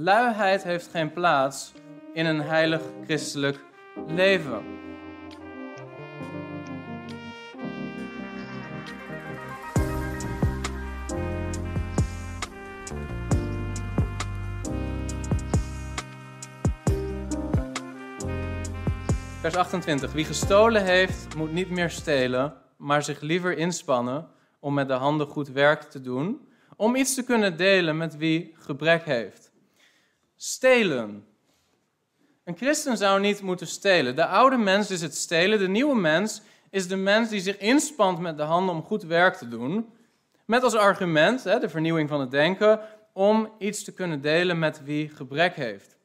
Luiheid heeft geen plaats in een heilig christelijk leven. Vers 28. Wie gestolen heeft, moet niet meer stelen, maar zich liever inspannen om met de handen goed werk te doen, om iets te kunnen delen met wie gebrek heeft. Stelen. Een christen zou niet moeten stelen. De oude mens is het stelen, de nieuwe mens is de mens die zich inspant met de handen om goed werk te doen. Met als argument, de vernieuwing van het denken, om iets te kunnen delen met wie gebrek heeft.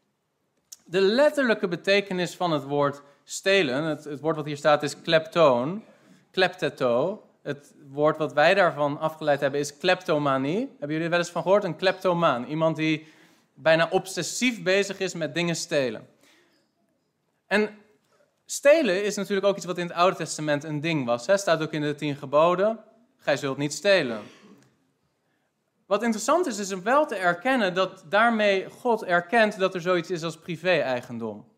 De letterlijke betekenis van het woord stelen, het, het woord wat hier staat is kleptoon, klepteto. Het woord wat wij daarvan afgeleid hebben is kleptomanie. Hebben jullie er wel eens van gehoord? Een kleptomaan. Iemand die bijna obsessief bezig is met dingen stelen. En stelen is natuurlijk ook iets wat in het Oude Testament een ding was. Het staat ook in de tien geboden, gij zult niet stelen. Wat interessant is, is om wel te erkennen dat daarmee God erkent dat er zoiets is als privé-eigendom.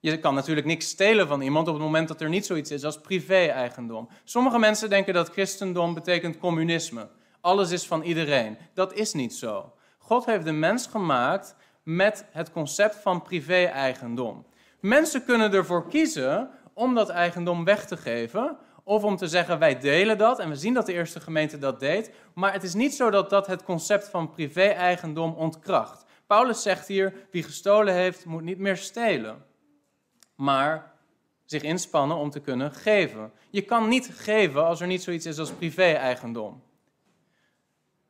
Je kan natuurlijk niks stelen van iemand op het moment dat er niet zoiets is als privé-eigendom. Sommige mensen denken dat christendom betekent communisme. Alles is van iedereen. Dat is niet zo. God heeft de mens gemaakt met het concept van privé-eigendom. Mensen kunnen ervoor kiezen om dat eigendom weg te geven, of om te zeggen wij delen dat, en we zien dat de eerste gemeente dat deed, maar het is niet zo dat dat het concept van privé-eigendom ontkracht. Paulus zegt hier, wie gestolen heeft, moet niet meer stelen, maar zich inspannen om te kunnen geven. Je kan niet geven als er niet zoiets is als privé-eigendom.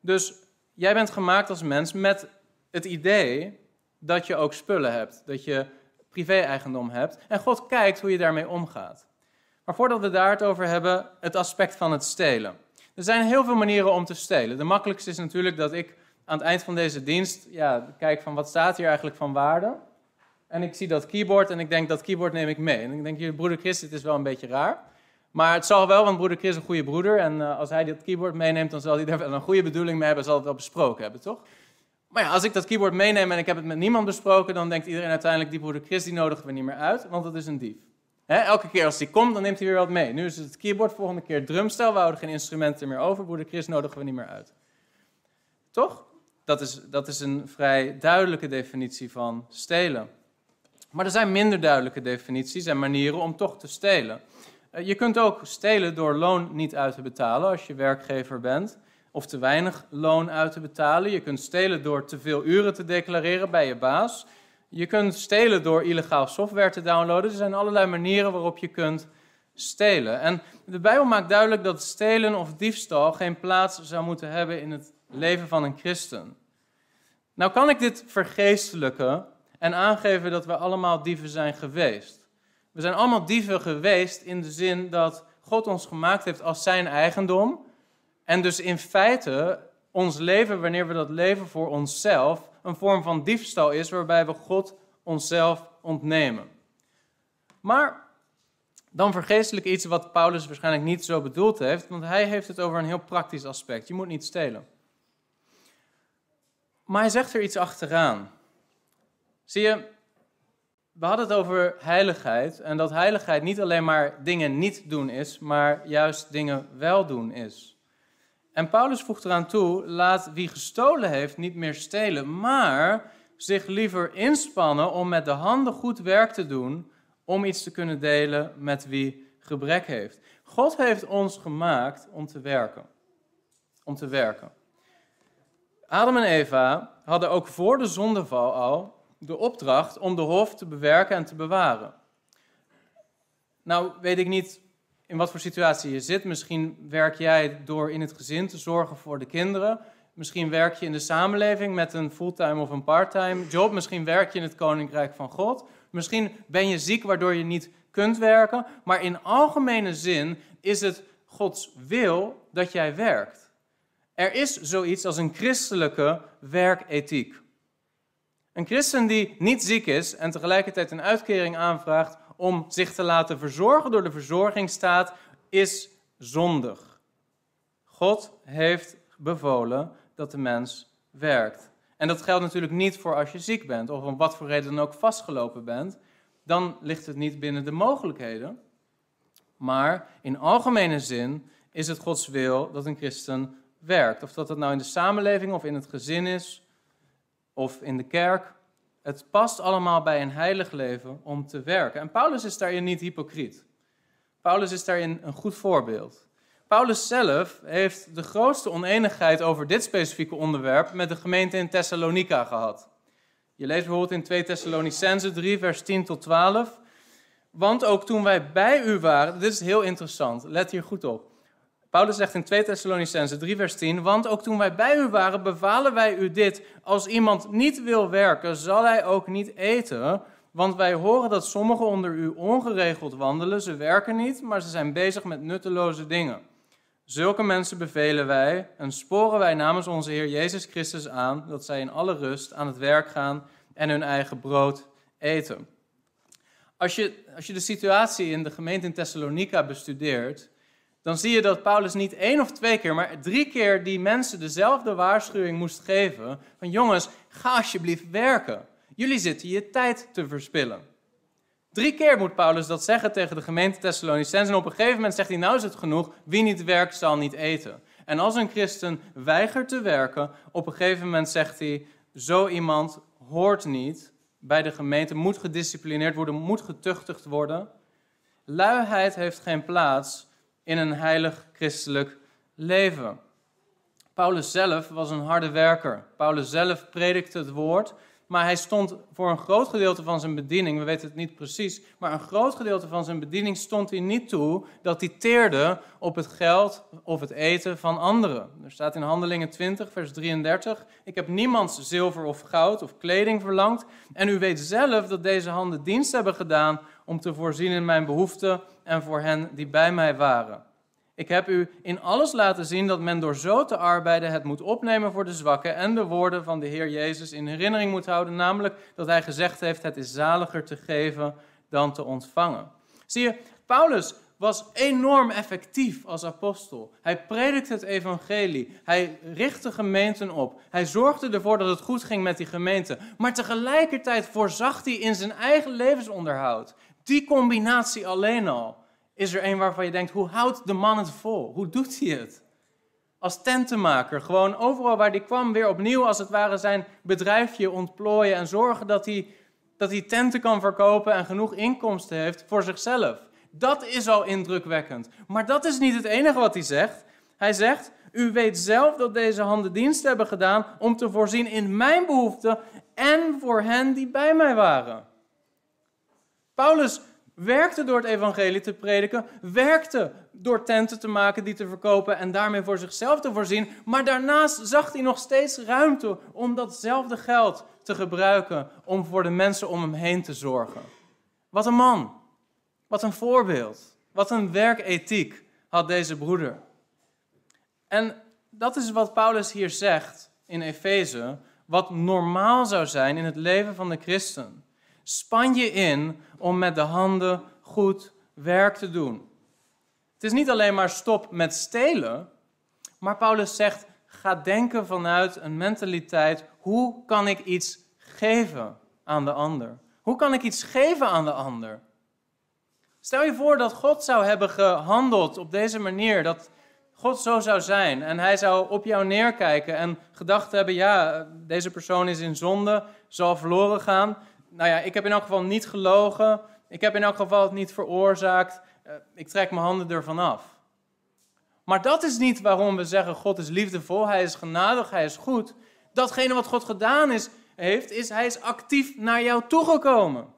Dus jij bent gemaakt als mens met het idee dat je ook spullen hebt, dat je privé-eigendom hebt. En God kijkt hoe je daarmee omgaat. Maar voordat we daar het over hebben, het aspect van het stelen. Er zijn heel veel manieren om te stelen. De makkelijkste is natuurlijk dat ik aan het eind van deze dienst ja, kijk van wat staat hier eigenlijk van waarde. En ik zie dat keyboard en ik denk dat keyboard neem ik mee. En ik denk, broeder Chris, dit is wel een beetje raar. Maar het zal wel, want broeder Chris is een goede broeder. En uh, als hij dat keyboard meeneemt, dan zal hij wel een goede bedoeling mee hebben. Zal het wel besproken hebben, toch? Maar ja, als ik dat keyboard meeneem en ik heb het met niemand besproken, dan denkt iedereen uiteindelijk, die broeder Chris die nodigen we niet meer uit, want dat is een dief. elke keer als hij komt, dan neemt hij weer wat mee. Nu is het keyboard, volgende keer drumstel, we houden geen instrumenten meer over, broeder Chris nodigen we niet meer uit. Toch? Dat is, dat is een vrij duidelijke definitie van stelen. Maar er zijn minder duidelijke definities en manieren om toch te stelen. Eh, je kunt ook stelen door loon niet uit te betalen als je werkgever bent of te weinig loon uit te betalen. Je kunt stelen door te veel uren te declareren bij je baas. Je kunt stelen door illegaal software te downloaden. Er zijn allerlei manieren waarop je kunt stelen. En de Bijbel maakt duidelijk dat stelen of diefstal geen plaats zou moeten hebben in het leven van een christen. Nou kan ik dit vergeestelijken en aangeven dat we allemaal dieven zijn geweest. We zijn allemaal dieven geweest in de zin dat God ons gemaakt heeft als zijn eigendom. En dus in feite ons leven, wanneer we dat leven voor onszelf, een vorm van diefstal is waarbij we God onszelf ontnemen. Maar dan vergeestelijk iets wat Paulus waarschijnlijk niet zo bedoeld heeft, want hij heeft het over een heel praktisch aspect. Je moet niet stelen. Maar hij zegt er iets achteraan. Zie je, we hadden het over heiligheid en dat heiligheid niet alleen maar dingen niet doen is, maar juist dingen wel doen is. En Paulus voegt eraan toe: laat wie gestolen heeft niet meer stelen, maar zich liever inspannen om met de handen goed werk te doen, om iets te kunnen delen met wie gebrek heeft. God heeft ons gemaakt om te werken. Om te werken. Adam en Eva hadden ook voor de zondeval al de opdracht om de hof te bewerken en te bewaren. Nou weet ik niet in wat voor situatie je zit. Misschien werk jij door in het gezin te zorgen voor de kinderen. Misschien werk je in de samenleving met een fulltime of een parttime job. Misschien werk je in het koninkrijk van God. Misschien ben je ziek waardoor je niet kunt werken. Maar in algemene zin is het Gods wil dat jij werkt. Er is zoiets als een christelijke werkethiek. Een christen die niet ziek is en tegelijkertijd een uitkering aanvraagt om zich te laten verzorgen door de verzorgingsstaat is zondig. God heeft bevolen dat de mens werkt. En dat geldt natuurlijk niet voor als je ziek bent of om wat voor reden dan ook vastgelopen bent. Dan ligt het niet binnen de mogelijkheden. Maar in algemene zin is het Gods wil dat een christen werkt. Of dat het nou in de samenleving of in het gezin is of in de kerk. Het past allemaal bij een heilig leven om te werken. En Paulus is daarin niet hypocriet. Paulus is daarin een goed voorbeeld. Paulus zelf heeft de grootste oneenigheid over dit specifieke onderwerp met de gemeente in Thessalonica gehad. Je leest bijvoorbeeld in 2 Thessalonicense 3, vers 10 tot 12. Want ook toen wij bij u waren, dit is heel interessant, let hier goed op. Paulus zegt in 2 Thessalonicense 3, vers 10, want ook toen wij bij u waren, bevalen wij u dit. Als iemand niet wil werken, zal hij ook niet eten. Want wij horen dat sommigen onder u ongeregeld wandelen. Ze werken niet, maar ze zijn bezig met nutteloze dingen. Zulke mensen bevelen wij en sporen wij namens onze Heer Jezus Christus aan dat zij in alle rust aan het werk gaan en hun eigen brood eten. Als je, als je de situatie in de gemeente in Thessalonica bestudeert, dan zie je dat Paulus niet één of twee keer, maar drie keer die mensen dezelfde waarschuwing moest geven: van jongens, ga alsjeblieft werken. Jullie zitten je tijd te verspillen. Drie keer moet Paulus dat zeggen tegen de gemeente Thessalonicense. En op een gegeven moment zegt hij, nou is het genoeg, wie niet werkt zal niet eten. En als een christen weigert te werken, op een gegeven moment zegt hij, zo iemand hoort niet bij de gemeente, moet gedisciplineerd worden, moet getuchtigd worden. Luiheid heeft geen plaats in een heilig christelijk leven. Paulus zelf was een harde werker. Paulus zelf predikte het woord maar hij stond voor een groot gedeelte van zijn bediening, we weten het niet precies, maar een groot gedeelte van zijn bediening stond hij niet toe dat hij teerde op het geld of het eten van anderen. Er staat in Handelingen 20, vers 33, ik heb niemands zilver of goud of kleding verlangd en u weet zelf dat deze handen dienst hebben gedaan om te voorzien in mijn behoeften en voor hen die bij mij waren. Ik heb u in alles laten zien dat men door zo te arbeiden het moet opnemen voor de zwakken en de woorden van de Heer Jezus in herinnering moet houden, namelijk dat hij gezegd heeft: het is zaliger te geven dan te ontvangen. Zie je, Paulus was enorm effectief als apostel. Hij predikte het evangelie. Hij richtte gemeenten op. Hij zorgde ervoor dat het goed ging met die gemeente. Maar tegelijkertijd voorzag hij in zijn eigen levensonderhoud. Die combinatie alleen al is er een waarvan je denkt, hoe houdt de man het vol? Hoe doet hij het? Als tentenmaker, gewoon overal waar hij kwam, weer opnieuw als het ware zijn bedrijfje ontplooien en zorgen dat hij, dat hij tenten kan verkopen en genoeg inkomsten heeft voor zichzelf. Dat is al indrukwekkend. Maar dat is niet het enige wat hij zegt. Hij zegt, u weet zelf dat deze handen dienst hebben gedaan om te voorzien in mijn behoeften en voor hen die bij mij waren. Paulus werkte door het evangelie te prediken, werkte door tenten te maken, die te verkopen en daarmee voor zichzelf te voorzien. Maar daarnaast zag hij nog steeds ruimte om datzelfde geld te gebruiken om voor de mensen om hem heen te zorgen. Wat een man, wat een voorbeeld, wat een werkethiek had deze broeder. En dat is wat Paulus hier zegt in Efeze, wat normaal zou zijn in het leven van de christen. Span je in om met de handen goed werk te doen. Het is niet alleen maar stop met stelen, maar Paulus zegt: ga denken vanuit een mentaliteit: hoe kan ik iets geven aan de ander? Hoe kan ik iets geven aan de ander? Stel je voor dat God zou hebben gehandeld op deze manier, dat God zo zou zijn en hij zou op jou neerkijken en gedacht hebben: ja, deze persoon is in zonde, zal verloren gaan nou ja, ik heb in elk geval niet gelogen. Ik heb in elk geval het niet veroorzaakt. Uh, ik trek mijn handen ervan af. Maar dat is niet waarom we zeggen: God is liefdevol, Hij is genadig, Hij is goed. Datgene wat God gedaan is, heeft, is Hij is actief naar jou toegekomen.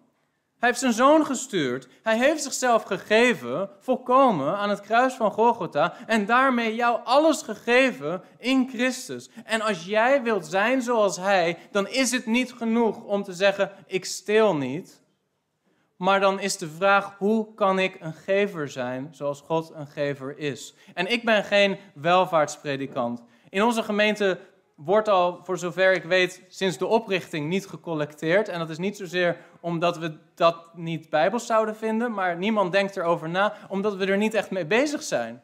Hij heeft zijn zoon gestuurd. Hij heeft zichzelf gegeven, volkomen, aan het kruis van Golgotha. En daarmee jou alles gegeven in Christus. En als jij wilt zijn zoals Hij, dan is het niet genoeg om te zeggen: Ik steel niet. Maar dan is de vraag: hoe kan ik een gever zijn zoals God een gever is? En ik ben geen welvaartspredikant. In onze gemeente wordt al, voor zover ik weet, sinds de oprichting niet gecollecteerd. En dat is niet zozeer omdat we dat niet bijbels zouden vinden, maar niemand denkt erover na, omdat we er niet echt mee bezig zijn.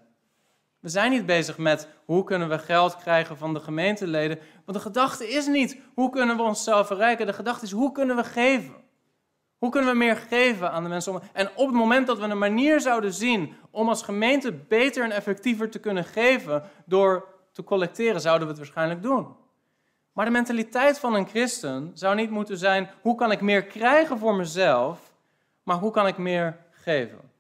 We zijn niet bezig met hoe kunnen we geld krijgen van de gemeenteleden. Want de gedachte is niet hoe kunnen we onszelf verrijken. De gedachte is hoe kunnen we geven. Hoe kunnen we meer geven aan de mensen? En op het moment dat we een manier zouden zien om als gemeente beter en effectiever te kunnen geven door te collecteren, zouden we het waarschijnlijk doen. Maar de mentaliteit van een christen zou niet moeten zijn: hoe kan ik meer krijgen voor mezelf, maar hoe kan ik meer geven?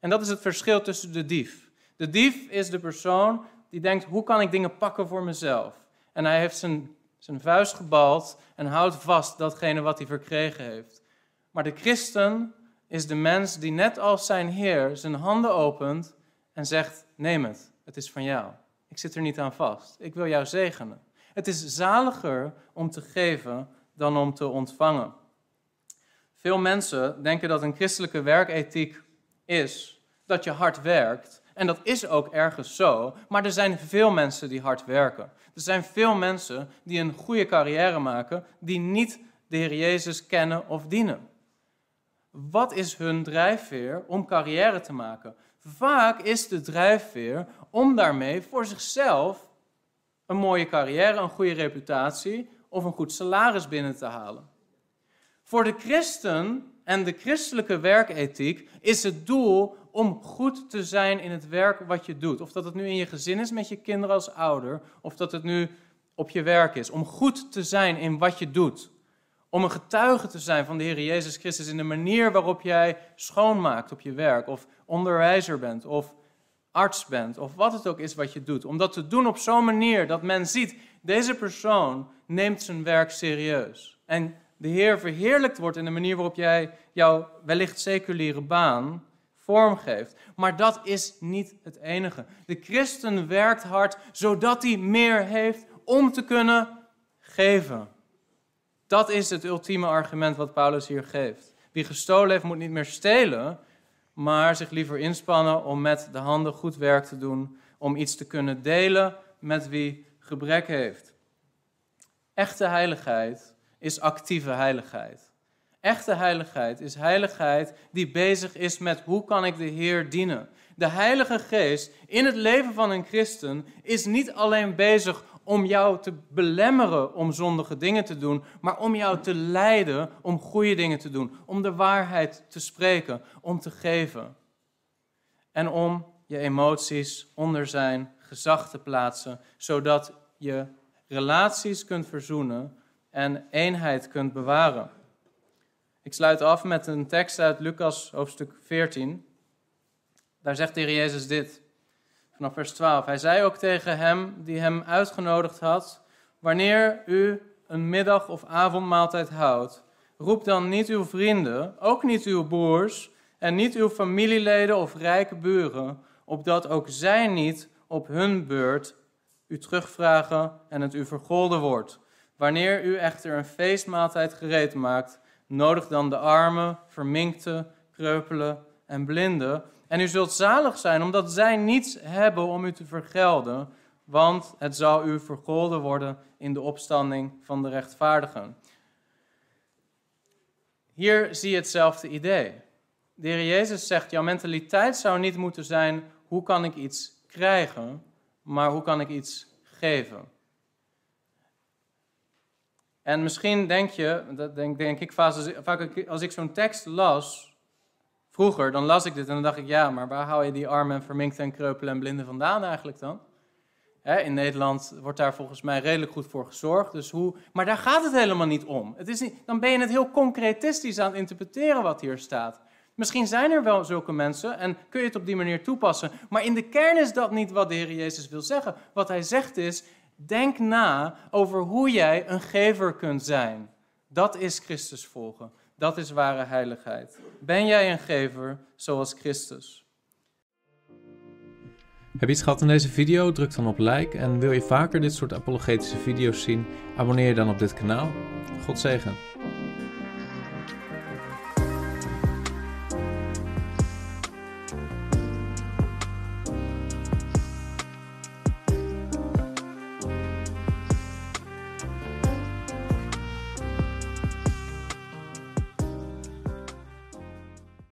En dat is het verschil tussen de dief. De dief is de persoon die denkt: hoe kan ik dingen pakken voor mezelf? En hij heeft zijn, zijn vuist gebald en houdt vast datgene wat hij verkregen heeft. Maar de christen is de mens die net als zijn Heer zijn handen opent en zegt: Neem het, het is van jou. Ik zit er niet aan vast. Ik wil jou zegenen. Het is zaliger om te geven dan om te ontvangen. Veel mensen denken dat een christelijke werkethiek is dat je hard werkt. En dat is ook ergens zo. Maar er zijn veel mensen die hard werken. Er zijn veel mensen die een goede carrière maken, die niet de Heer Jezus kennen of dienen. Wat is hun drijfveer om carrière te maken? Vaak is de drijfveer om daarmee voor zichzelf een mooie carrière, een goede reputatie of een goed salaris binnen te halen. Voor de christen en de christelijke werkethiek is het doel om goed te zijn in het werk wat je doet. Of dat het nu in je gezin is met je kinderen als ouder, of dat het nu op je werk is. Om goed te zijn in wat je doet. Om een getuige te zijn van de Heer Jezus Christus in de manier waarop jij schoonmaakt op je werk, of onderwijzer bent, of arts bent, of wat het ook is wat je doet. Om dat te doen op zo'n manier dat men ziet, deze persoon neemt zijn werk serieus. En de Heer verheerlijkt wordt in de manier waarop jij jouw wellicht seculiere baan vormgeeft. Maar dat is niet het enige. De christen werkt hard zodat hij meer heeft om te kunnen geven. Dat is het ultieme argument wat Paulus hier geeft. Wie gestolen heeft, moet niet meer stelen, maar zich liever inspannen om met de handen goed werk te doen, om iets te kunnen delen met wie gebrek heeft. Echte heiligheid is actieve heiligheid. Echte heiligheid is heiligheid die bezig is met hoe kan ik de Heer dienen. De Heilige Geest in het leven van een christen is niet alleen bezig om jou te belemmeren om zondige dingen te doen, maar om jou te leiden om goede dingen te doen, om de waarheid te spreken, om te geven. En om je emoties onder zijn gezag te plaatsen, zodat je relaties kunt verzoenen en eenheid kunt bewaren. Ik sluit af met een tekst uit Lucas hoofdstuk 14. Daar zegt de Heer Jezus dit vanaf vers 12. Hij zei ook tegen hem die hem uitgenodigd had: Wanneer u een middag- of avondmaaltijd houdt, roep dan niet uw vrienden, ook niet uw broers en niet uw familieleden of rijke buren, opdat ook zij niet op hun beurt u terugvragen en het u vergolden wordt. Wanneer u echter een feestmaaltijd gereed maakt, nodig dan de armen, verminkte, kreupelen en blinden en u zult zalig zijn, omdat zij niets hebben om u te vergelden, want het zal u vergolden worden in de opstanding van de rechtvaardigen. Hier zie je hetzelfde idee. De Heer Jezus zegt, jouw mentaliteit zou niet moeten zijn, hoe kan ik iets krijgen, maar hoe kan ik iets geven. En misschien denk je, dat denk, denk ik vaak als ik zo'n tekst las, Vroeger, dan las ik dit en dan dacht ik, ja, maar waar hou je die armen en verminkte en kreupelen en blinden vandaan eigenlijk dan? in Nederland wordt daar volgens mij redelijk goed voor gezorgd. Dus hoe, maar daar gaat het helemaal niet om. Het is niet, dan ben je het heel concretistisch aan het interpreteren wat hier staat. Misschien zijn er wel zulke mensen en kun je het op die manier toepassen. Maar in de kern is dat niet wat de Heer Jezus wil zeggen. Wat hij zegt is: denk na over hoe jij een gever kunt zijn. Dat is Christus volgen. Dat is ware heiligheid. Ben jij een gever zoals Christus? Heb je iets gehad in deze video? Druk dan op like. En wil je vaker dit soort apologetische video's zien? Abonneer je dan op dit kanaal. God zegen.